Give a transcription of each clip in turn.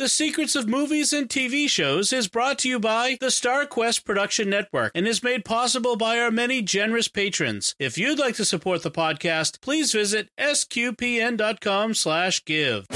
The Secrets of Movies and TV Shows is brought to you by the StarQuest Production Network and is made possible by our many generous patrons. If you'd like to support the podcast, please visit sqpn.com slash give.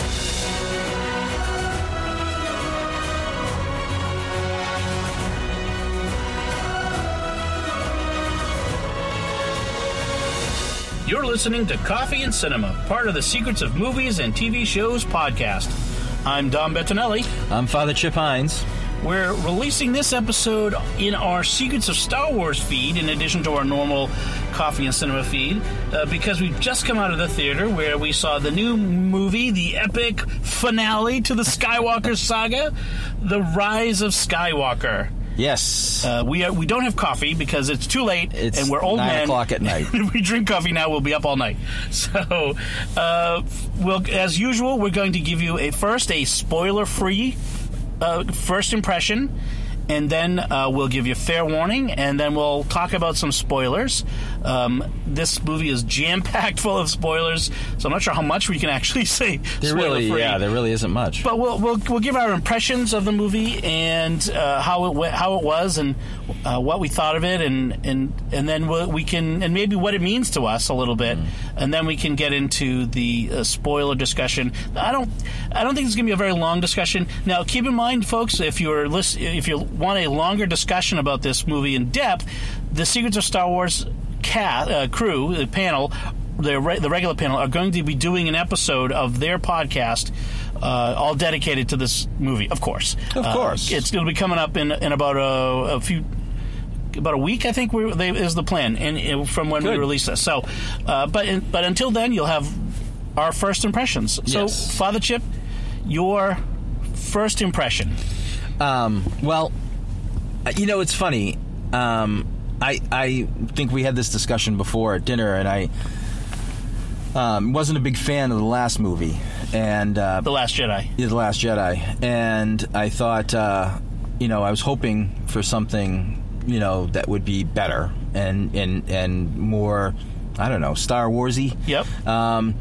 You're listening to Coffee and Cinema, part of the Secrets of Movies and TV Shows podcast. I'm Dom Bettinelli. I'm Father Chip Hines. We're releasing this episode in our Secrets of Star Wars feed, in addition to our normal Coffee and Cinema feed, uh, because we've just come out of the theater where we saw the new movie, the epic finale to the Skywalker saga, The Rise of Skywalker. Yes. Uh, we are, we don't have coffee because it's too late, It's and we're old nine men. o'clock at night. if we drink coffee now, we'll be up all night. So, uh, we'll, as usual, we're going to give you a first a spoiler-free uh, first impression, and then uh, we'll give you fair warning, and then we'll talk about some spoilers. Um, this movie is jam-packed full of spoilers, so I'm not sure how much we can actually say. there really, yeah, there really isn't much. But we'll, we'll we'll give our impressions of the movie and uh, how it went, how it was and uh, what we thought of it and and and then we'll, we can and maybe what it means to us a little bit and then we can get into the uh, spoiler discussion. I don't I don't think it's going to be a very long discussion. Now keep in mind, folks, if you're list- if you want a longer discussion about this movie in depth, the Secrets of Star Wars cat uh, crew the panel the, re- the regular panel are going to be doing an episode of their podcast uh, all dedicated to this movie of course. Of Uh, course. it's going to be coming up in, in about a, a few about a week I think we, they, is the plan and from when we release this. So uh, but in, but until then you'll have our first impressions. So Yes. Father Chip your first impression. Um, well, you know, it's funny. Um, I I think we had this discussion before at dinner, and I um, wasn't a big fan of the last movie, and uh, The Last Jedi the Last Jedi, and I thought, uh, you know, I was hoping for something, you know, that would be better and and and more, I don't know, Star Warsy. Yep. Um,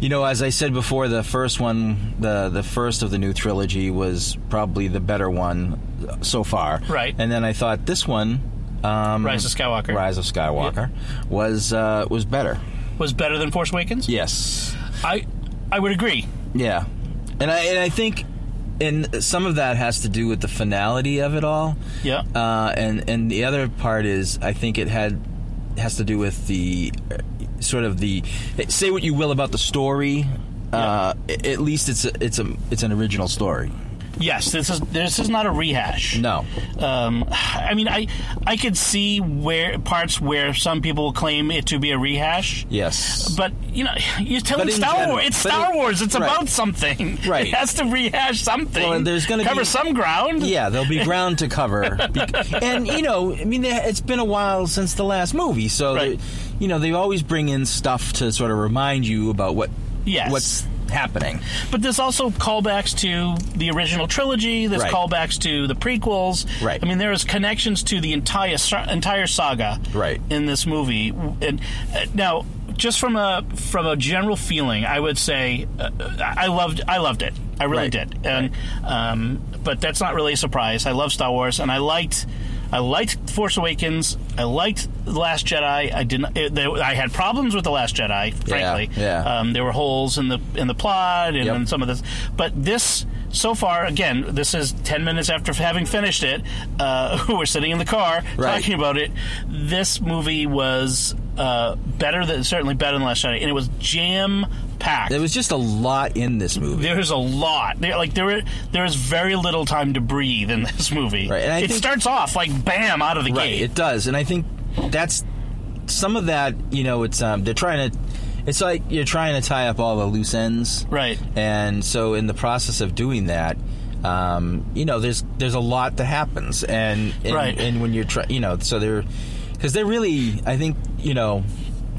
you know, as I said before, the first one, the the first of the new trilogy, was probably the better one so far. Right. And then I thought this one, um, Rise of Skywalker. Rise of Skywalker, was uh, was better. was better than Force Awakens Yes. I I would agree Yeah, and I and I think, and some of that has to do with the finality of it all. Yeah. Uh, and and the other part is, I think it had has to do with the uh, sort of the say what you will about the story. Uh, a- at least it's a, it's a it's an original story. Yes, this is this is not a rehash. No. Um, I mean, I I could see where parts where some people claim it to be a rehash. Yes. But you know, you're telling Star general- Wars. It's Star in- Wars. It's right. about something. Right. It has to rehash something. Well, there's gonna cover be- some ground. Yeah, there'll be ground to cover, and you know, I mean, it's been a while since the last movie, so Right. they- you know they always bring in stuff to sort of remind you about what Yes. what's happening. But there's also callbacks to the original trilogy. There's Right. callbacks to the prequels. Right. I mean, there is connections to the entire entire saga. Right. In this movie, and uh, now just from a from a general feeling, I would say uh, I loved I loved it. I really Right. did. And um, but that's not really a surprise. I love Star Wars, and I liked. I liked Force Awakens. I liked The Last Jedi. I didn't. It, there, I had problems with The Last Jedi, frankly. yeah. Um, there were holes in the in the plot and, Yep. and some of this, but this so far, again, this is ten minutes after having finished it. Uh, we're sitting in the car Right. talking about it. This movie was uh, better than certainly better than Last Jedi, and it was jam packed. There was just a lot in this movie. There's a lot. There, like there, there is very little time to breathe in this movie. Right, and I it think- starts off like bam out of the right, gate. it does, and I think that's some of that. You know, it's um, they're trying to. It's like you're trying to tie up all the loose ends, Right. And so, in the process of doing that, um, you know, there's there's a lot that happens, and and, Right. and when you're trying, you know, so they're because they're really, I think, you know.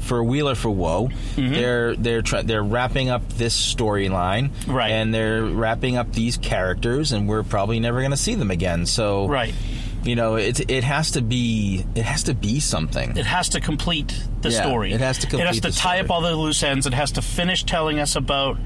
For Wheeler for Woe, Mm-hmm. they're they're try, they're wrapping up this storyline, Right. And they're wrapping up these characters, and we're probably never going to see them again. So, Right. you know, it it has to be it has to be something. It has to complete the Yeah, story. it has to complete. It has to tie up all the loose ends. It has to finish telling us about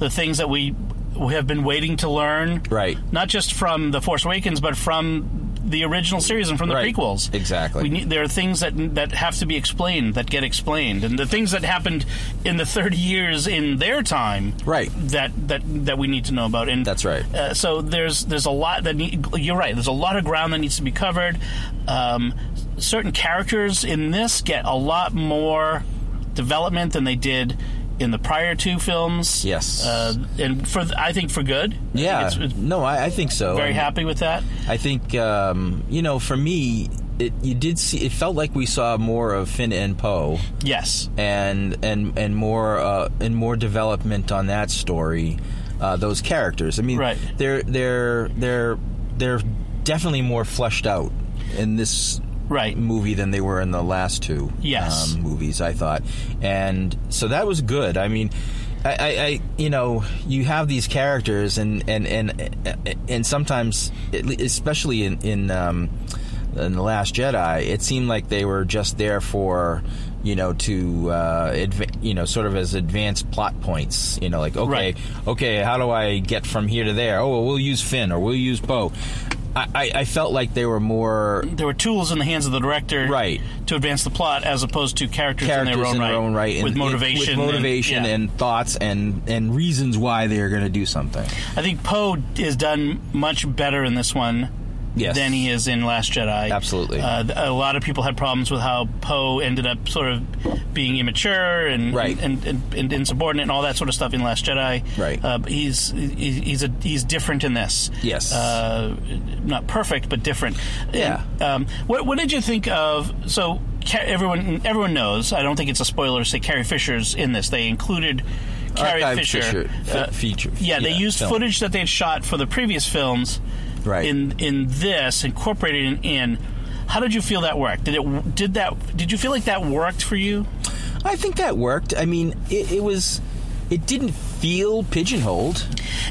the things that we we have been waiting to learn, Right. Not just from the Force Awakens, but from the original series and from the Right. prequels. Exactly. We need, there are things that that have to be explained that get explained, and the things that happened in the 30 years in their time, Right. That that that we need to know about. And That's right. Uh, so there's there's a lot that need, you're right. There's a lot of ground that needs to be covered. Um, certain characters in this get a lot more development than they did in the prior two films. Yes. uh, and for I think for good. I Yeah, it's, it's no, I, I think so. very And happy with that. I think um, you know, for me, it you did see. It felt like we saw more of Finn and Poe, Yes. and and and more uh, and more development on that story. Uh, those characters. I mean, Right. they're they're they're they're definitely more fleshed out in this Right. movie than they were in the last two Yes. um, movies. I thought, and so that was good. I mean. I, I, I, you know, you have these characters, and and and and sometimes, especially in in, um, in the Last Jedi, it seemed like they were just there for, you know, to uh, adv- you know, sort of as advanced plot points. You know, like okay, Right. okay, how do I get from here to there? Oh, well, we'll use Finn or we'll use Poe. I, I, felt like they were more There were tools in the hands of the director, Right. to advance the plot, as opposed to characters, characters in their own, in right, their own right, with and- motivation, with motivation, and, and, thoughts, and and reasons why they are going to do something. I think Poe has done much better in this one Yes. than he is in Last Jedi. Absolutely. Uh, a lot of people had problems with how Poe ended up sort of being immature and, Right. and, and, and insubordinate and all that sort of stuff in Last Jedi. Right. Uh, he's he's a he's different in this. Yes. Uh, not perfect, but different. Yeah. And, um, what what did you think of? So everyone everyone knows. I don't think it's a spoiler to say Carrie Fisher's in this. They included. Carrie Fisher, Fisher, uh, feature- Yeah, they used film. footage that they had shot for the previous films Right. in in this incorporated in, how did you feel that worked did it did that did you feel like that worked for you I think that worked. I mean, it, it was. It didn't feel pigeonholed.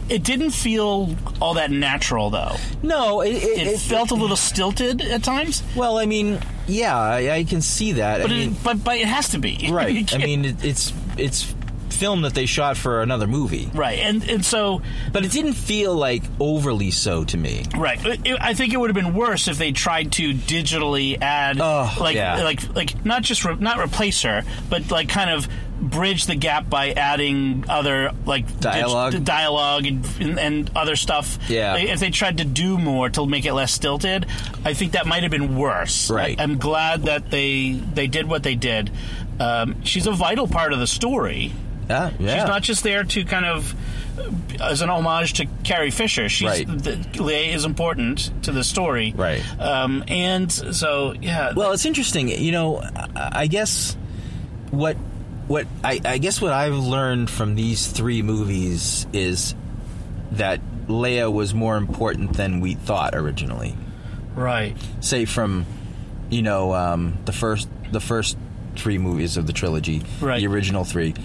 it didn't feel all that natural though No, it, it, it, felt a little stilted at times Well, I mean, yeah, I, I can see that. but I mean, it, but but it has to be right. I mean, it, it's it's film that they shot for another movie, right and and so but it didn't feel like overly so to me. Right. It- I think it would have been worse if they tried to digitally add, Oh, like, yeah. like, like not just re- not replace her, but like kind of bridge the gap by adding other like dig- Dialogue. dialogue, and, and, and other stuff. Yeah. Like, If they tried to do more to make it less stilted, I think that might have been worse. Right. I, am glad that they they did what they did. Um, she's a vital part of the story. Yeah, yeah. She's not just there to kind of uh, as an homage to Carrie Fisher. She's Right. the, Leia is important to the story, Right. Um, and so, yeah. Well, it's interesting. You know, I I guess what what I, I guess what I've learned from these three movies is that Leia was more important than we thought originally. right, Say from you know um, the first the first three movies of the trilogy, Right. the original three.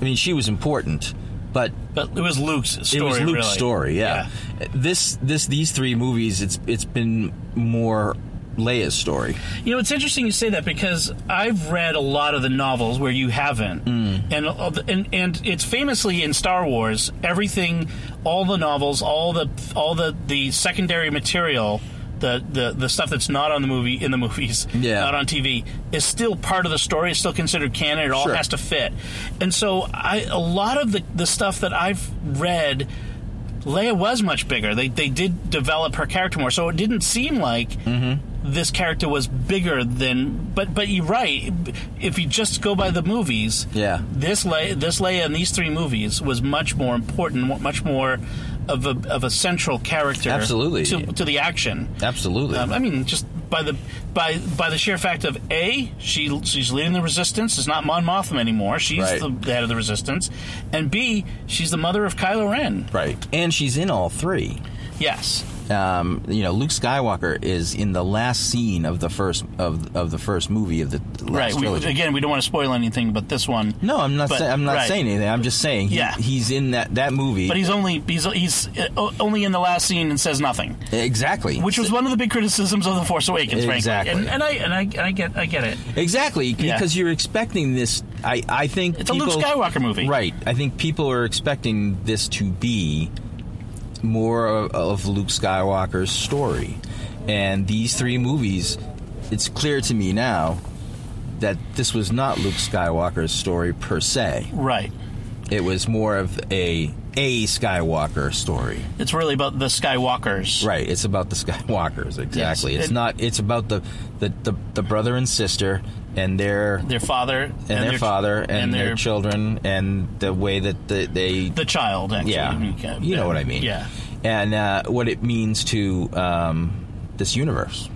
I mean, she was important, but but it was Luke's story. it was Luke's really. story. Yeah. This this these three movies, it's it's been more Leia's story. You know, it's interesting you say that because I've read a lot of the novels where you haven't, Mm. and, and and it's famously in Star Wars, everything, all the novels, all the all the the secondary material. The, the, the stuff that's not on the movie in the movies, Yeah. not on TV, is still part of the story. It's still considered canon. It all Sure. has to fit. And so, I a lot of the the stuff that I've read Leia was much bigger. They they did develop her character more, so it didn't seem like mm-hmm. this character was bigger than. But but you're right. If you just go by the movies, Yeah. this Leia, this Leia in these three movies was much more important, much more of a of a central character, Absolutely. to, to the action. Absolutely. Um, I mean, just by the by by the sheer fact of a she she's leading the resistance. It's not Mon Mothma anymore. She's Right. the head of the resistance, and b she's the mother of Kylo Ren. right. And she's in all three. Yes. Um, you know, Luke Skywalker is in the last scene of the first of of the first movie of the last right. We, again, we don't want to spoil anything, but this one. no, I'm not. but- say, I'm not right. saying anything. I'm just saying he, Yeah. he's in that that movie. But he's only he's he's uh, only in the last scene and says nothing, exactly, which was one of the big criticisms of the Force Awakens. frankly. Exactly. and, and I and I, and I get I get it. exactly Yeah. because you're expecting this. I I think It's a Luke Skywalker movie, Right. I think people are expecting this to be more of, of Luke Skywalker's story. And these three movies, it's clear to me now that this was not Luke Skywalker's story per se. Right. It was more of a a Skywalker story. It's really about the Skywalkers. Right. It's about the Skywalkers. Exactly. Yes, it's not it's about the, the, the, the brother and sister and their Their father and, their, father and, their, their children and the way that the, they the child. Actually, yeah Okay. you know what I mean Yeah. and uh, what it means to um, this universe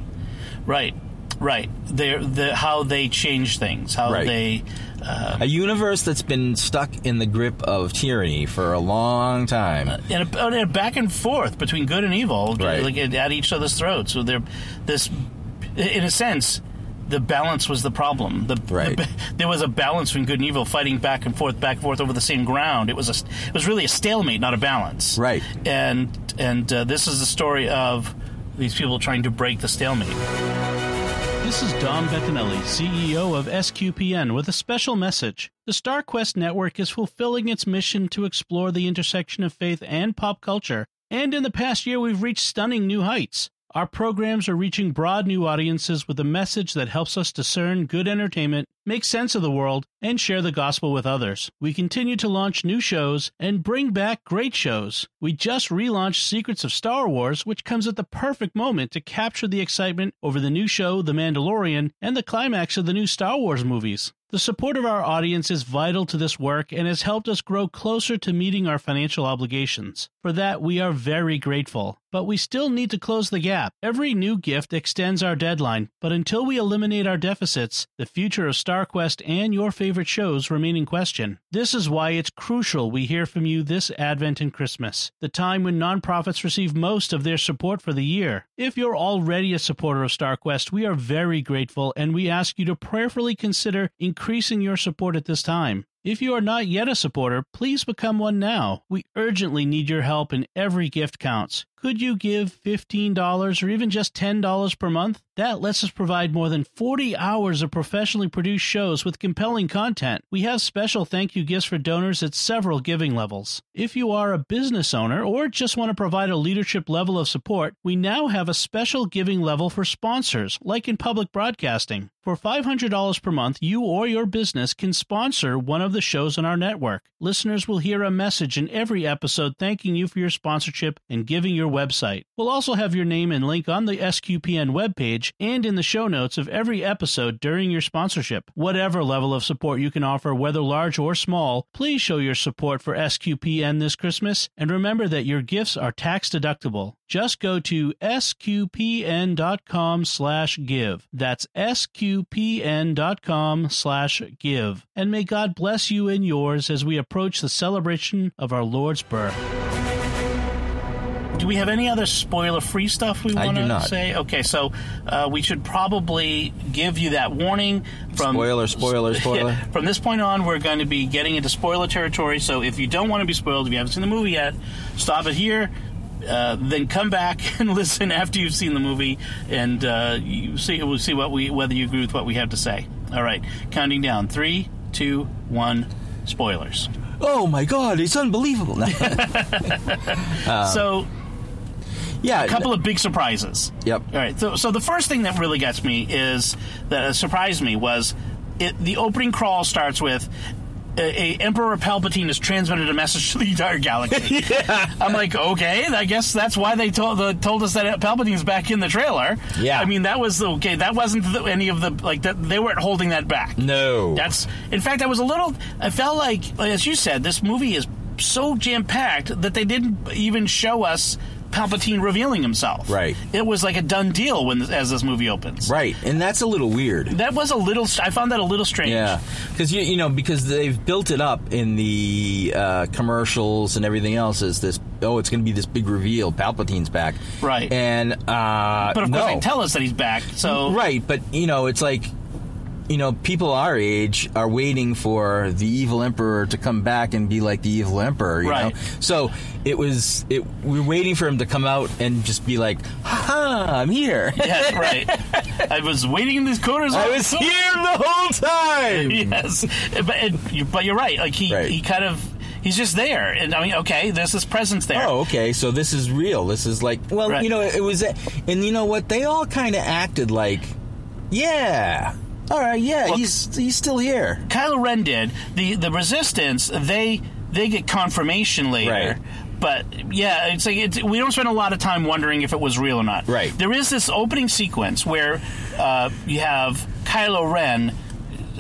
Right. Right. They're the how they change things. How Right. they. Uh, a universe that's been stuck in the grip of tyranny for a long time and a, and a back and forth between good and evil, Right. like at each other's throats. So they're this, in a sense, the balance was the problem. The, Right. the- there was a balance between good and evil fighting back and forth, back and forth over the same ground. It was a, it was really a stalemate, not a balance. Right. And and uh, this is the story of these people trying to break the stalemate. This is Dom Bettinelli, CEO of SQPN, with a special message. The StarQuest Network is fulfilling its mission to explore the intersection of faith and pop culture, and in the past year, we've reached stunning new heights. Our programs are reaching broad new audiences with a message that helps us discern good entertainment, make sense of the world, and share the gospel with others. We continue to launch new shows and bring back great shows. We just relaunched Secrets of Star Wars, which comes at the perfect moment to capture the excitement over the new show, The Mandalorian, and the climax of the new Star Wars movies. The support of our audience is vital to this work and has helped us grow closer to meeting our financial obligations. For that, we are very grateful. But we still need to close the gap. Every new gift extends our deadline, but until we eliminate our deficits, the future of StarQuest and your favorite shows remain in question. This is why it's crucial we hear from you this Advent and Christmas, the time when nonprofits receive most of their support for the year. If you're already a supporter of StarQuest, we are very grateful and we ask you to prayerfully consider increasing your support at this time. If you are not yet a supporter, please become one now. We urgently need your help and every gift counts. Could you give $15 or even just $10 per month? That lets us provide more than 40 hours of professionally produced shows with compelling content. We have special thank you gifts for donors at several giving levels. If you are a business owner or just want to provide a leadership level of support, we now have a special giving level for sponsors, like in public broadcasting. For $500 per month, you or your business can sponsor one of the shows on our network. Listeners will hear a message in every episode thanking you for your sponsorship and giving your website. We'll also have your name and link on the SQPN webpage and in the show notes of every episode during your sponsorship. Whatever level of support you can offer, whether large or small, please show your support for SQPN this Christmas and remember that your gifts are tax deductible. Just go to sqpn.com slash give. That's sqpn.com slash give. And may God bless you and yours as we approach the celebration of our Lord's birth. Do we have any other spoiler-free stuff we want to say? Okay, so uh, we should probably give you that warning from Spoiler, spoiler, spoiler. from this point on, we're going to be getting into spoiler territory. So if you don't want to be spoiled, if you haven't seen the movie yet, stop it here. Uh, then come back and listen after you've seen the movie, and uh, you see we'll see what we whether you agree with what we have to say. All right, counting down three, two, one. Spoilers. oh my god it's unbelievable so yeah a couple of big surprises. Yep. All right. So, so the first thing that really gets me is that surprised me was it, the opening crawl starts with. A, a Emperor Palpatine has transmitted a message to the entire galaxy. I'm like, okay, I guess that's why they told the, told us that Palpatine's back in the trailer. Yeah. I mean, that was the, okay. That wasn't the, any of the like that. They weren't holding that back. no That's in fact, I was a little. I felt like, as you said, this movie is so jam packed that they didn't even show us Palpatine revealing himself. Right. It was like a done deal when as this movie opens. right and that's a little weird That was a little. I found that a little strange. Yeah, because you you know because they've built it up in the uh, commercials and everything else as this oh, it's going to be this big reveal. Palpatine's back, Right. And uh, But of course, no. they tell us that he's back. So Right, but you know, it's like you know, people our age are waiting for the evil emperor to come back and be like the evil emperor, you Right. know. So it was it we we're waiting for him to come out and just be like, "Ha, I'm here. yeah, right. I was waiting in these corners. I was here the whole time." yes, but it, but you're right. Like he Right. he kind of he's just there, and I mean, okay, there's this presence there. Oh, okay. So this is real. This is like, well, Right. you know, it was, and you know what? They all kind of acted like, yeah, all right, yeah, Look- he's he's still here. Kylo Ren did the the Resistance. They they get confirmation later. Right. But yeah, it's like it's, we don't spend a lot of time wondering if it was real or not. Right. There is this opening sequence where uh, you have Kylo Ren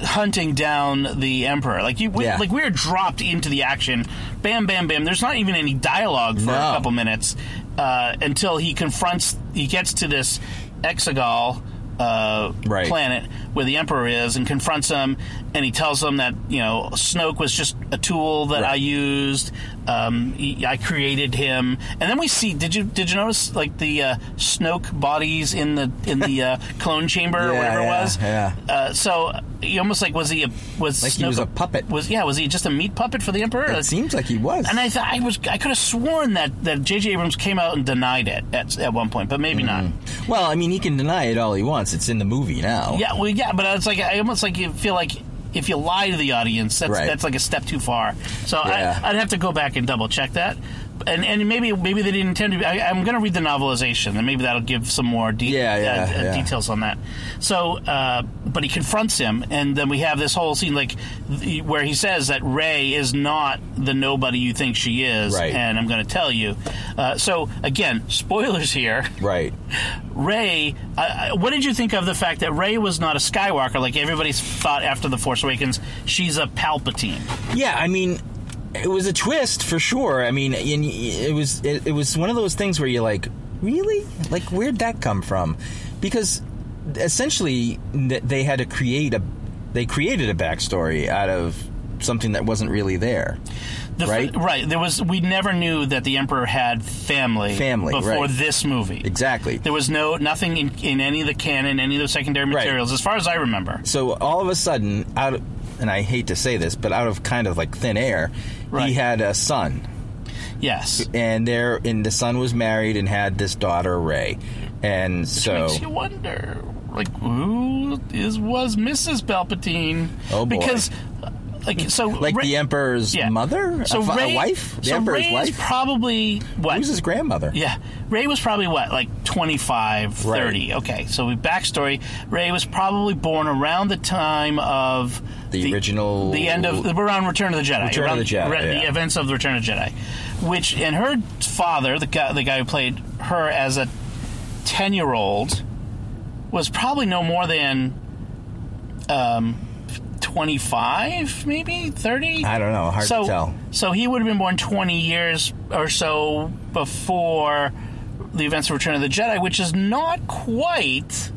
hunting down the Emperor. Like you, we, Yeah. like we're dropped into the action. Bam, bam, bam. There's not even any dialogue for a couple minutes uh, until he confronts. He gets to this Exegol. Uh, Right. planet where the Emperor is and confronts him, and he tells him that you know Snoke was just a tool that Right. I used. Um, he, I created him, and then we see. Did you did you notice like the uh, Snoke bodies in the in the uh, clone chamber or whatever yeah, it was? yeah. Uh, so he almost like was he a, was Like he was a puppet. Was yeah? Was he just a meat puppet for the Emperor? It seems like he was. and I thought I was I could have sworn that that J.J. Abrams came out and denied it at, at one point, but maybe not. Mm-hmm. well, I mean, he can deny it all he wants. It's in the movie now. Yeah, well, yeah, but it's like I almost like you feel like if you lie to the audience, that's Right. that's like a step too far. So Yeah. I, I'd have to go back and double check that. And, and maybe maybe they didn't intend to. I, I'm going to read the novelization, and maybe that'll give some more de- Yeah, yeah, uh, yeah. details on that. So, uh, but he confronts him, and then we have this whole scene like th- where he says that Rey is not the nobody you think she is, Right. and I'm going to tell you. Uh, so again, spoilers here. Right. Rey, uh, what did you think of the fact that Rey was not a Skywalker like everybody thought after The Force Awakens? She's a Palpatine. Yeah, I mean, it was a twist for sure. I mean, it was it, it was one of those things where you're like, really? Like, where'd that come from? Because essentially, they had to create a they created a backstory out of something that wasn't really there. The, Right? right. There was. We never knew that the Emperor had family. Family, before right. this movie. Exactly. There was no nothing in, in any of the canon, any of the secondary Right. materials, as far as I remember. So all of a sudden, out of, and I hate to say this, but out of kind of like thin air, Right. he had a son. Yes. and there and the son was married and had this daughter Rey, and so Makes you wonder, like, who is was Mrs. Palpatine? Oh, boy. Because, like, so like Rey- the emperor's yeah. mother, So a, fa- a Rey, wife, the so emperor's Rey wife. probably what? Who's his grandmother? Yeah. Rey was probably what, like 25, 30. Okay, so we backstory. Rey was probably born around the time of The original- the end of the around Return of the Jedi, Return of the Jedi, re- the events of the Return of the Jedi, which and her father, the guy, the guy who played her as a ten year old, was probably no more than um, twenty five, maybe thirty. I don't know. Hard so, to tell. So he would have been born 20 years or so before the events of Return of the Jedi, which is not quite.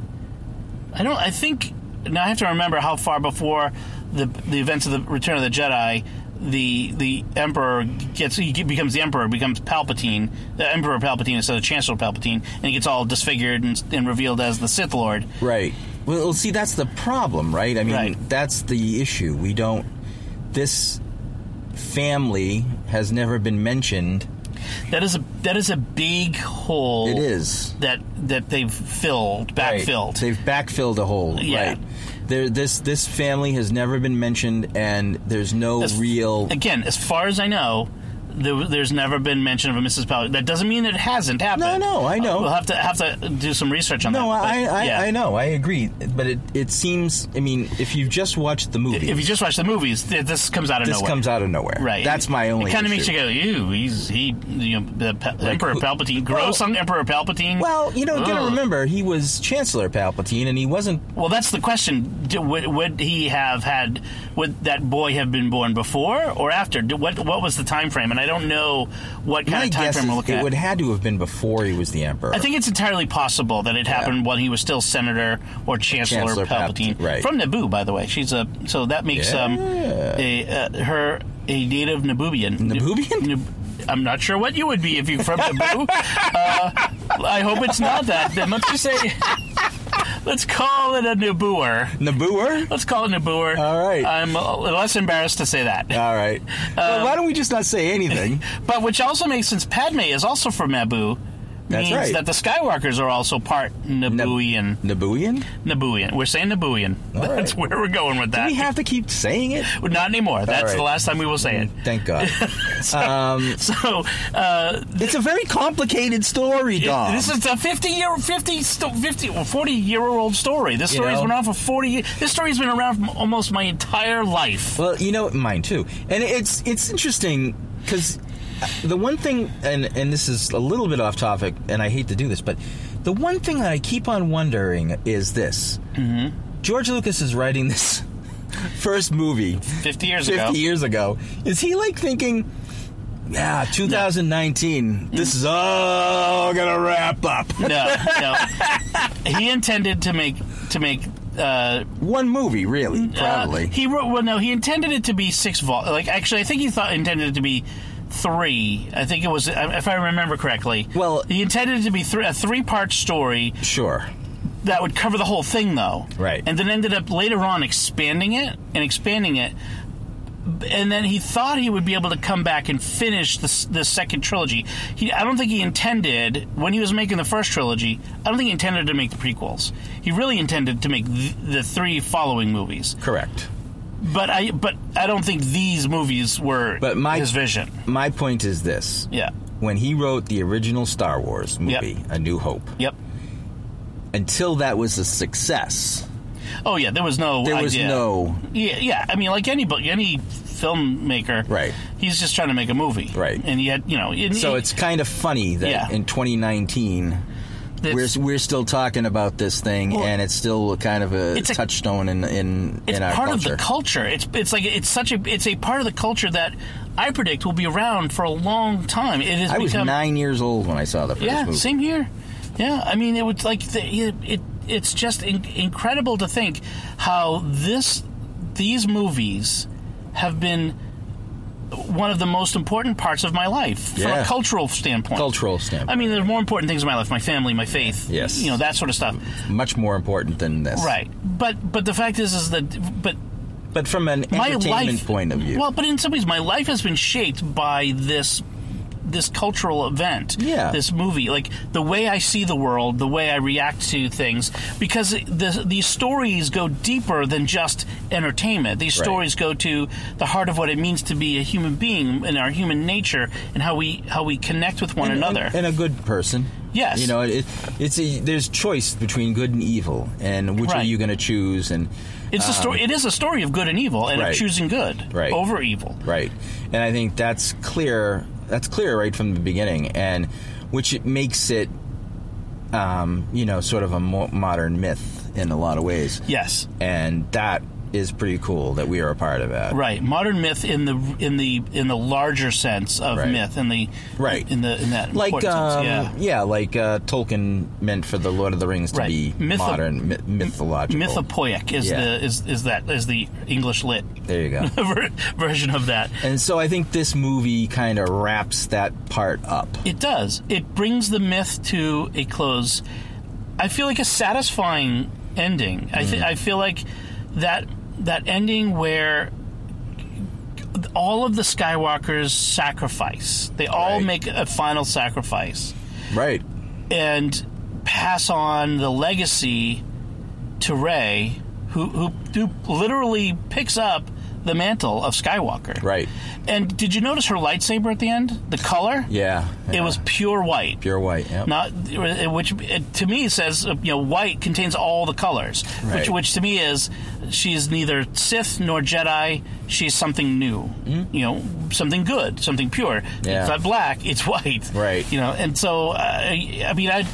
I don't. I think now I have to remember how far before the the events of the Return of the Jedi. The the Emperor gets he becomes the Emperor becomes Palpatine the Emperor Palpatine instead of Chancellor Palpatine and he gets all disfigured and, and revealed as the Sith Lord. Right. Well, see, that's the problem, right? I mean, Right. that's the issue. We don't. This family has never been mentioned. That is a that is a big hole. It is. that that they've filled Right. backfilled. They've backfilled a hole. Yeah. Right. There, this this family has never been mentioned, and there's no As- real. Again, as far as I know, there, there's never been mention of a Mrs. Palpatine. That doesn't mean it hasn't happened. No, no, I know. We'll have to have to do some research on No, that. No, I, I, yeah. I know, I agree, but it, it seems. I mean, if you've just watched the movie, If you just watch the movies, th- this comes out of this nowhere. This comes out of nowhere. Right. That's my only. It kind of makes you go, "Ew, he's he, you know, the pa- Emperor Palpatine, gross Well- on Emperor Palpatine." Well, you know, gotta remember he was Chancellor Palpatine, and he wasn't. Well, that's the question. Would, would he have had? Would that boy have been born before or after? What What was the time frame? And I don't know what kind My of time frame we're looking at. it at. would had to have been before he was the emperor. I think it's entirely possible that it happened while he was still Senator or Chancellor, Chancellor Palpatine. Palpatine, right. From Naboo, by the way. She's a so that makes um a uh, her a native Nabubian. Nabubian? Nab- I'm not sure what you would be if you're from Naboo. uh, I hope it's not that. Then let's just say, let's call it a Nabooer. Nabooer? Let's call it Nabooer. All right. I'm less embarrassed to say that. All right. Uh, well, why don't we just not say anything? But which also makes sense. Padme is also from Naboo. That's means right. that the Skywalkers are also part Nabooian. Nabooian? Nabooian. We're saying Nabooian. All That's where we're going with Do that. we have to keep saying it? Not anymore. That's right. the last time we will say it. Thank God. um, So uh, it's a very complicated story, Dom. this is a 50 year, 50, sto- 50 or 40 year old story. This You story's know? been around for 40 years. This story's been around for almost my entire life. Well, you know, mine too. And it's it's interesting because the one thing, and and this is a little bit off topic, and I hate to do this, but the one thing that I keep on wondering is this: mm-hmm. George Lucas is writing this first movie 50 years 50 ago. years ago. Is he like thinking? Yeah, 2019. This is all gonna wrap up. No, no. he intended to make to make uh, One movie, really, probably. Uh, he wrote well. No, he intended it to be six vol. Like actually, I think he thought intended it to be three. I think it was, if I remember correctly. Well- he intended it to be three, a three-part story sure. that would cover the whole thing, though. Right. And then ended up later on expanding it and expanding it. And then he thought he would be able to come back and finish the, the second trilogy. He, I don't think he intended when he was making the first trilogy. I don't think he intended to make the prequels. He really intended to make th- the three following movies. Correct. But I, but I don't think these movies were But my his vision. My point is this: Yeah. when he wrote the original Star Wars movie, A New Hope, Yep. until that was a success, Oh yeah. There was no. there was no Yeah, yeah. I mean, like any any filmmaker, Right. He's just trying to make a movie, Right. And yet, you know, and So it's kind of funny that Yeah. in 2019 we're we're still talking about this thing, Well, and it's still kind of a, a- touchstone in in, it's in our part culture. of the culture. It's it's like it's such a it's a part of the culture that I predict will be around for a long time. It is. I was nine years old when I saw the first yeah, movie. same here. Yeah, I mean, it was like the, it, it. It's just in, incredible to think how this these movies have been one of the most important parts of my life from a cultural standpoint. Cultural standpoint. I mean, there's more important things in my life: my family, my faith. Yes. you know that sort of stuff. Much more important than this, Right, but but the fact is, is that but But from an my entertainment life point of view, Well, but in some ways, my life has been shaped by this this cultural event. Yeah. This movie, like the way I see the world, the way I react to things, because the, these stories go deeper than just entertainment. These Right. stories go to the heart of what it means to be a human being and our human nature and how we how we connect with one and, another. and, and a good person. Yes. you know, it, it's a, there's choice between good and evil, and which are you going to choose? And it's a story. It is a story of good and evil, and um, Right. of choosing good Right. over evil. Right, and I think that's clear. That's clear right from the beginning, and which it makes it, um, you know, sort of a mo- modern myth in a lot of ways, Yes. and that is pretty cool that we are a part of that. Right, modern myth in the in the in the larger sense of Right. myth, in the Right. in the in that Like, um, sense, yeah. like uh, Tolkien meant for the Lord of the Rings to Right. be Mytho- modern, myth- mythological. yeah. Mythopoeic is Yeah. the is is that is the English lit There you go. version of that. and so I think this movie kind of wraps that part up. It does. It brings the myth to a close. I feel like a satisfying ending. I Mm. th- I feel like that that ending where all of the Skywalkers sacrifice. They all Right. make a final sacrifice. Right. and pass on the legacy to Rey, who, who who literally picks up the mantle of Skywalker. Right. And did you notice her lightsaber at the end? The color? Yeah. It was pure white. pure white. Yep. Not which to me says you know white contains all the colors, Right. which which to me is she's neither Sith nor Jedi. She's something new, you know, something good, something pure. Mm-hmm. Yeah. It's not black; it's white. Right. You know, and so uh, I mean, I,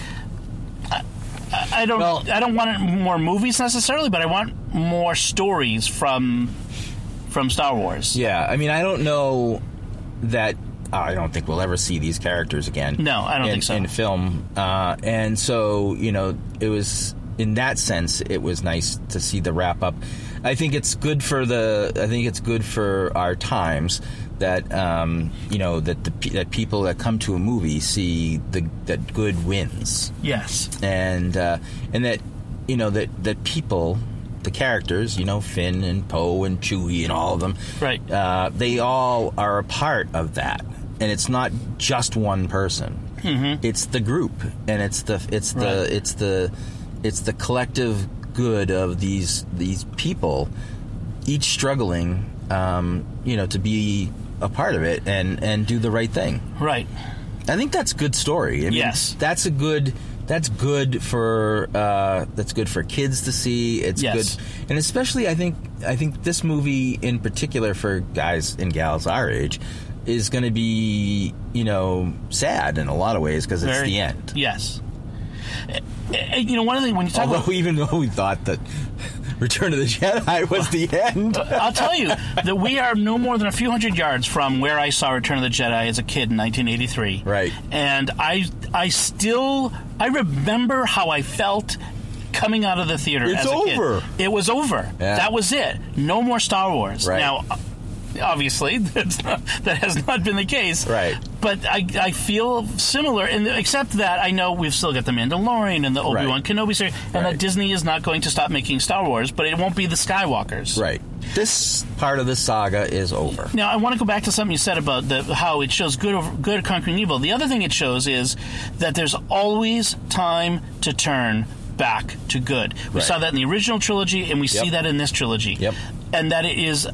I, I don't, Well- I don't want more movies necessarily, but I want more stories from from Star Wars. Yeah, I mean, I don't know that. I don't think we'll ever see these characters again. No, I don't in, think so. in film. Uh, and so, you know, it was in that sense, it was nice to see the wrap up. I think it's good for the. I think it's good for our times that um, you know that the that people that come to a movie see the that good wins, Yes. and uh, and that you know that that people, the characters, you know Finn and Poe and Chewie and all of them, Right. Uh, they all are a part of that, and it's not just one person. Mm-hmm. It's the group, and it's the it's the Right. it's the it's the collective good of these these people, each struggling, um, you know, to be a part of it and and do the right thing. Right. I think that's good story. I mean, Yes. that's a good. That's good for uh, that's good for kids to see. It's Yes. good, and especially I think I think this movie in particular for guys and gals our age is going to be you know sad in a lot of ways because it's Very- the end. Yes. Eh, eh, You know, one of the when you talk Although about even though we thought that Return of the Jedi was the end, I'll tell you that we are no more than a few hundred yards from where I saw Return of the Jedi as a kid in 1983. Right. And I, I still, I remember how I felt coming out of the theater. It's as a kid. over. It was over. Yeah. That was it. No more Star Wars. Right. Now, obviously, that's not, that has not been the case. Right. But I, I feel similar, and except that I know we've still got the Mandalorian and the Obi Wan Right. Kenobi series, and Right. that Disney is not going to stop making Star Wars, but it won't be the Skywalkers. right? This part of the saga is over. Now, I want to go back to something you said about the, how it shows good over, good conquering evil. The other thing it shows is that there's always time to turn back to good. We Right. saw that in the original trilogy, and we see that in this trilogy. Yep. And that it is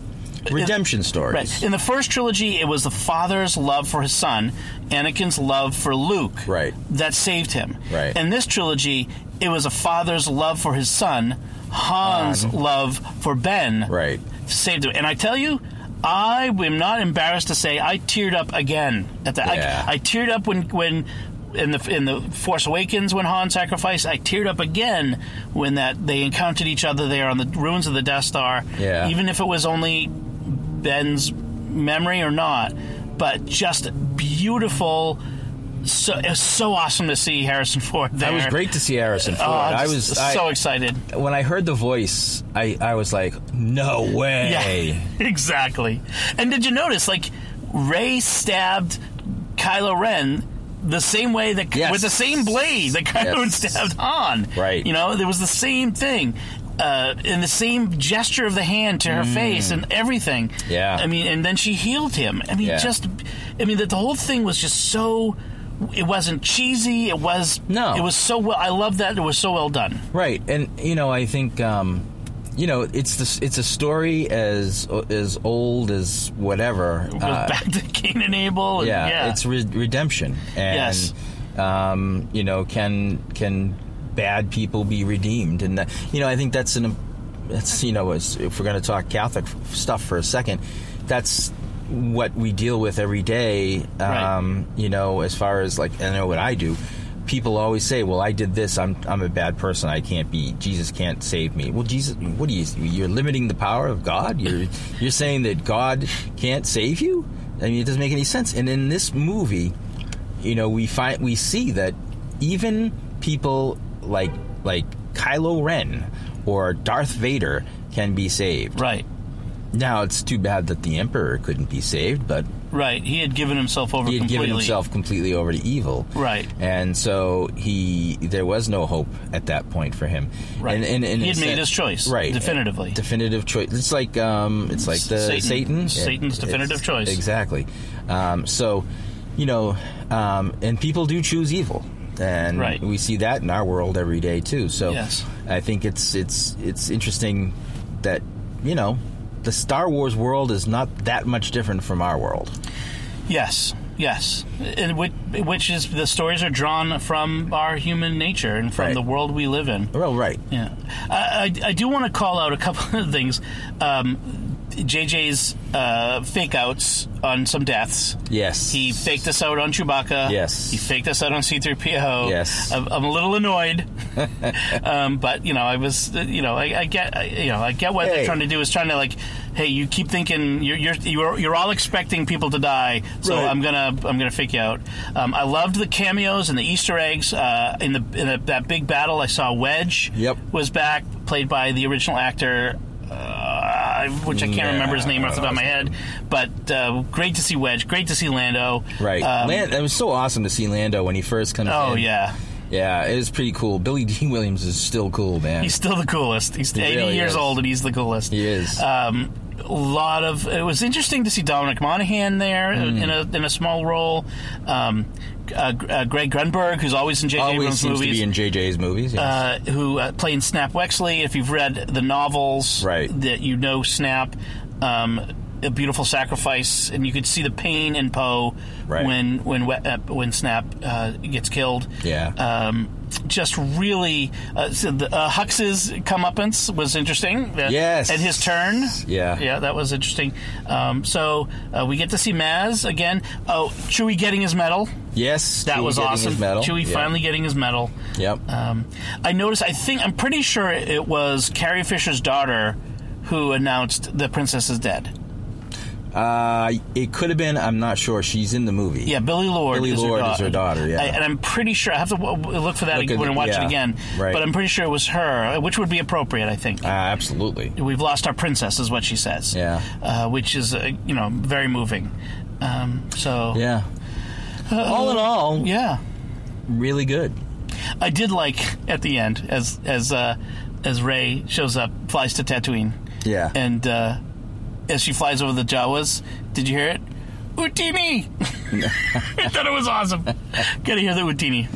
Redemption stories. Right. In the first trilogy, it was the father's love for his son, Anakin's love for Luke, Right. that saved him. Right. In this trilogy, it was a father's love for his son, Han's Han. love for Ben, Right. saved him. And I tell you, I am not embarrassed to say I teared up again at that. Yeah. I, I teared up when when in the in the Force Awakens when Han sacrificed. I teared up again when that they encountered each other there on the ruins of the Death Star. Yeah. Even if it was only Ben's memory or not, but just beautiful. So it was so awesome to see Harrison Ford there. That was great to see Harrison oh, Ford. Oh, I'm I was so I- excited. when I heard the voice. I, I was like, no way. Yeah, exactly. And did you notice, like, Rey stabbed Kylo Ren the same way that Yes. with the same blade that Kylo Ren Yes. stabbed Han. Right. You know, there was the same thing. Uh, and the same gesture of the hand to her face and everything. Mm. Yeah. I mean, and then she healed him. I mean, Yeah. just, I mean, that the whole thing was just so. It wasn't cheesy. It was. No. It was so well. I love that. It was so well done. Right, and you know, I think um, you know it's this. It's a story as as old as whatever. Uh, back to Cain and Abel. And, yeah, yeah. it's re- redemption, and Yes. um, you know, can can bad people be redeemed? And that, you know, I think that's an that's you know, if we're going to talk Catholic stuff for a second, that's what we deal with every day. Right. Um, You know, as far as like I know what I do. People always say, "Well, I did this. I'm I'm a bad person. I can't be. Jesus can't save me." Well, Jesus, what do you? You're limiting the power of God. You're you're saying that God can't save you. I mean, it doesn't make any sense. And in this movie, you know, we find we see that even people like like Kylo Ren or Darth Vader can be saved. right. Now it's too bad that the Emperor couldn't be saved, but Right. He had given himself over he had completely. given himself completely over to evil. Right. And so he there was no hope at that point for him. Right. And, and, and He had made his choice, Right. definitively. Definitive choice. It's like um it's like the Satan. Satan. Satan's It- definitive choice. Exactly. Um, so, you know, um, and people do choose evil. And Right. we see that in our world every day too. So Yes. I think it's it's it's interesting that, you know, the Star Wars world is not that much different from our world. Yes. Yes. And which, which is the stories are drawn from our human nature and from Right. the world we live in. Well, right. Yeah, I, I, I do want to call out a couple of things. Um, JJ's uh, fake outs on some deaths. Yes. He faked us out on Chewbacca. Yes. He faked us out on C-3PO. Yes. I'm, I'm a little annoyed, um, but you know, I was, uh, you know, I, I get, I, you know, I get what they're trying to do is trying to like, hey, you keep thinking you're you're you're, you're all expecting people to die, so Right. I'm gonna I'm gonna fake you out. Um, I loved the cameos and the Easter eggs uh, in the in the, that big battle. I saw Wedge Yep. was back, played by the original actor. I, which I can't Yeah, remember his name off the top of my head. But uh, great to see Wedge. Great to see Lando. Right. Um, Lan- it was so awesome to see Lando when he first comes in. oh yeah, Yeah, it was pretty cool. Billy Dee Williams is still cool, man. he's still the coolest. He's 80 really years is. old and he's the coolest. he is. Um, a lot of it was interesting to see Dominic Monaghan there Mm. in a in a small role. Um, uh, uh, Greg Grunberg, who's always in J.J. Always Abrams seems movies, to be in JJ's movies. Yes. uh, who uh, playing Snap Wexley. If you've read the novels, Right. that you know Snap. Um, a beautiful sacrifice, and you could see the pain in Poe Right. when when uh, when Snap uh, gets killed. Yeah. Um, just really, uh, so the, uh, Hux's comeuppance was interesting. Uh, Yes. At his turn. Yeah. Yeah, that was interesting. Um, so uh, we get to see Maz again. Oh, Chewie getting his medal. yes, That Chewie was awesome. Chewie finally getting his medal. Yep. Um, I noticed. I think I'm pretty sure it was Carrie Fisher's daughter who announced the princess is dead. Uh, it could have been. I'm not sure. She's in the movie. Yeah, Billie Lourd. Billy is Lord her is her daughter, yeah. I, and I'm pretty sure I have to w- look for that Look I it, watch yeah. it again. Right. But I'm pretty sure it was her, which would be appropriate. I think. Uh, absolutely. We've lost our princess, is what she says. Yeah. Uh, which is, uh, you know, very moving. Um, so. Yeah. all in all, Yeah. really good. I did like at the end as as uh, as Rey shows up, flies to Tatooine, Yeah. and uh, as she flies over the Jawas, did you hear it? Utinni! I thought it was awesome. Gotta hear the Utinni.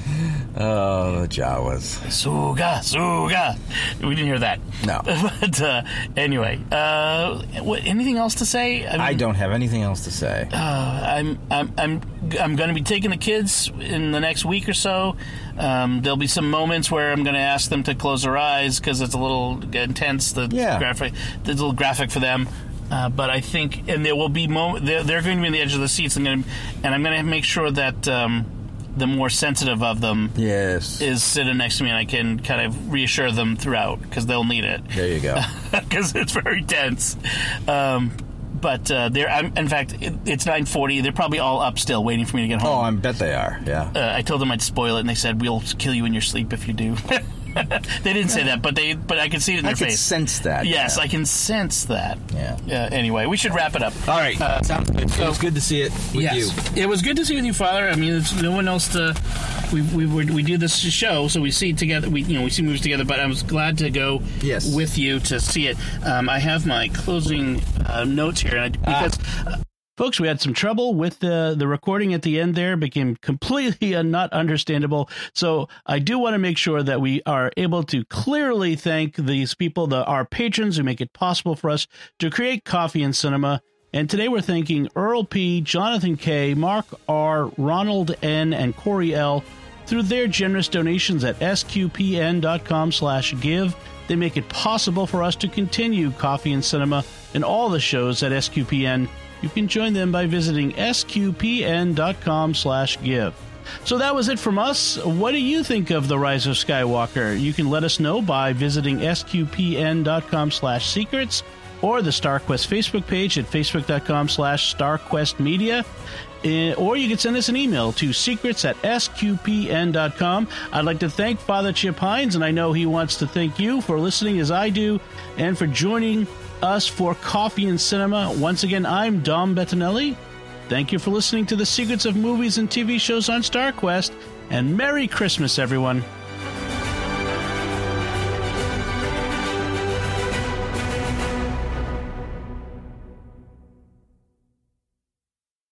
oh, the Jawas. Suga, Suga. We didn't hear that. No. but uh, anyway, uh, what, anything else to say? mean, I don't have anything else to say. I'm I'm I'm I'm going to be taking the kids in the next week or so. Um, there'll be some moments where I'm going to ask them to close their eyes because it's a little intense. The Yeah. graphic, the little graphic for them. Uh, but I think, and there will be moment. They're, they're going to be on the edge of the seats, and, going to, and I'm going to make sure that um, the more sensitive of them yes. is sitting next to me, and I can kind of reassure them throughout because they'll need it there you go. because it's very tense. Um, but uh, they're, I'm, in fact, it, it's 9:40. They're probably all up still, waiting for me to get home. oh. I bet they are. Yeah. uh, I told them I'd spoil it, and they said we'll kill you in your sleep if you do. they didn't say that, but they, but I could see it in I their could face. sense that. yes, yeah. I can sense that. Yeah. Uh, anyway, we should wrap it up. All right. Sounds good. it was good to see it with yes. you. It was good to see with you, Father. I mean, there's no one else to. We we we we do this show, so we see together. We you know we see movies together. But I was glad to go Yes. with you to see it. Um, I have my closing uh, notes here, and I, because. Folks, we had some trouble with the the recording at the end. There became completely not understandable. So I do want to make sure that we are able to clearly thank these people, the our patrons who make it possible for us to create coffee and cinema. And today we're thanking Earl P, Jonathan K, Mark R, Ronald N, and Corey L through their generous donations at sqpn.com slash give. They make it possible for us to continue Coffee and Cinema and all the shows at SQPN. You can join them by visiting sqpn.com slash give. So that was it from us. What do you think of The Rise of Skywalker? You can let us know by visiting sqpn.com slash secrets or the StarQuest Facebook page at facebook.com slash starquestmedia. Uh, or you can send us an email to secrets at sqpn.com. I'd like to thank Father Chip Hines, and I know he wants to thank you for listening as I do and for joining us for Coffee and Cinema. Once again, I'm Dom Bettinelli. Thank you for listening to the secrets of movies and TV shows on StarQuest, and Merry Christmas, everyone.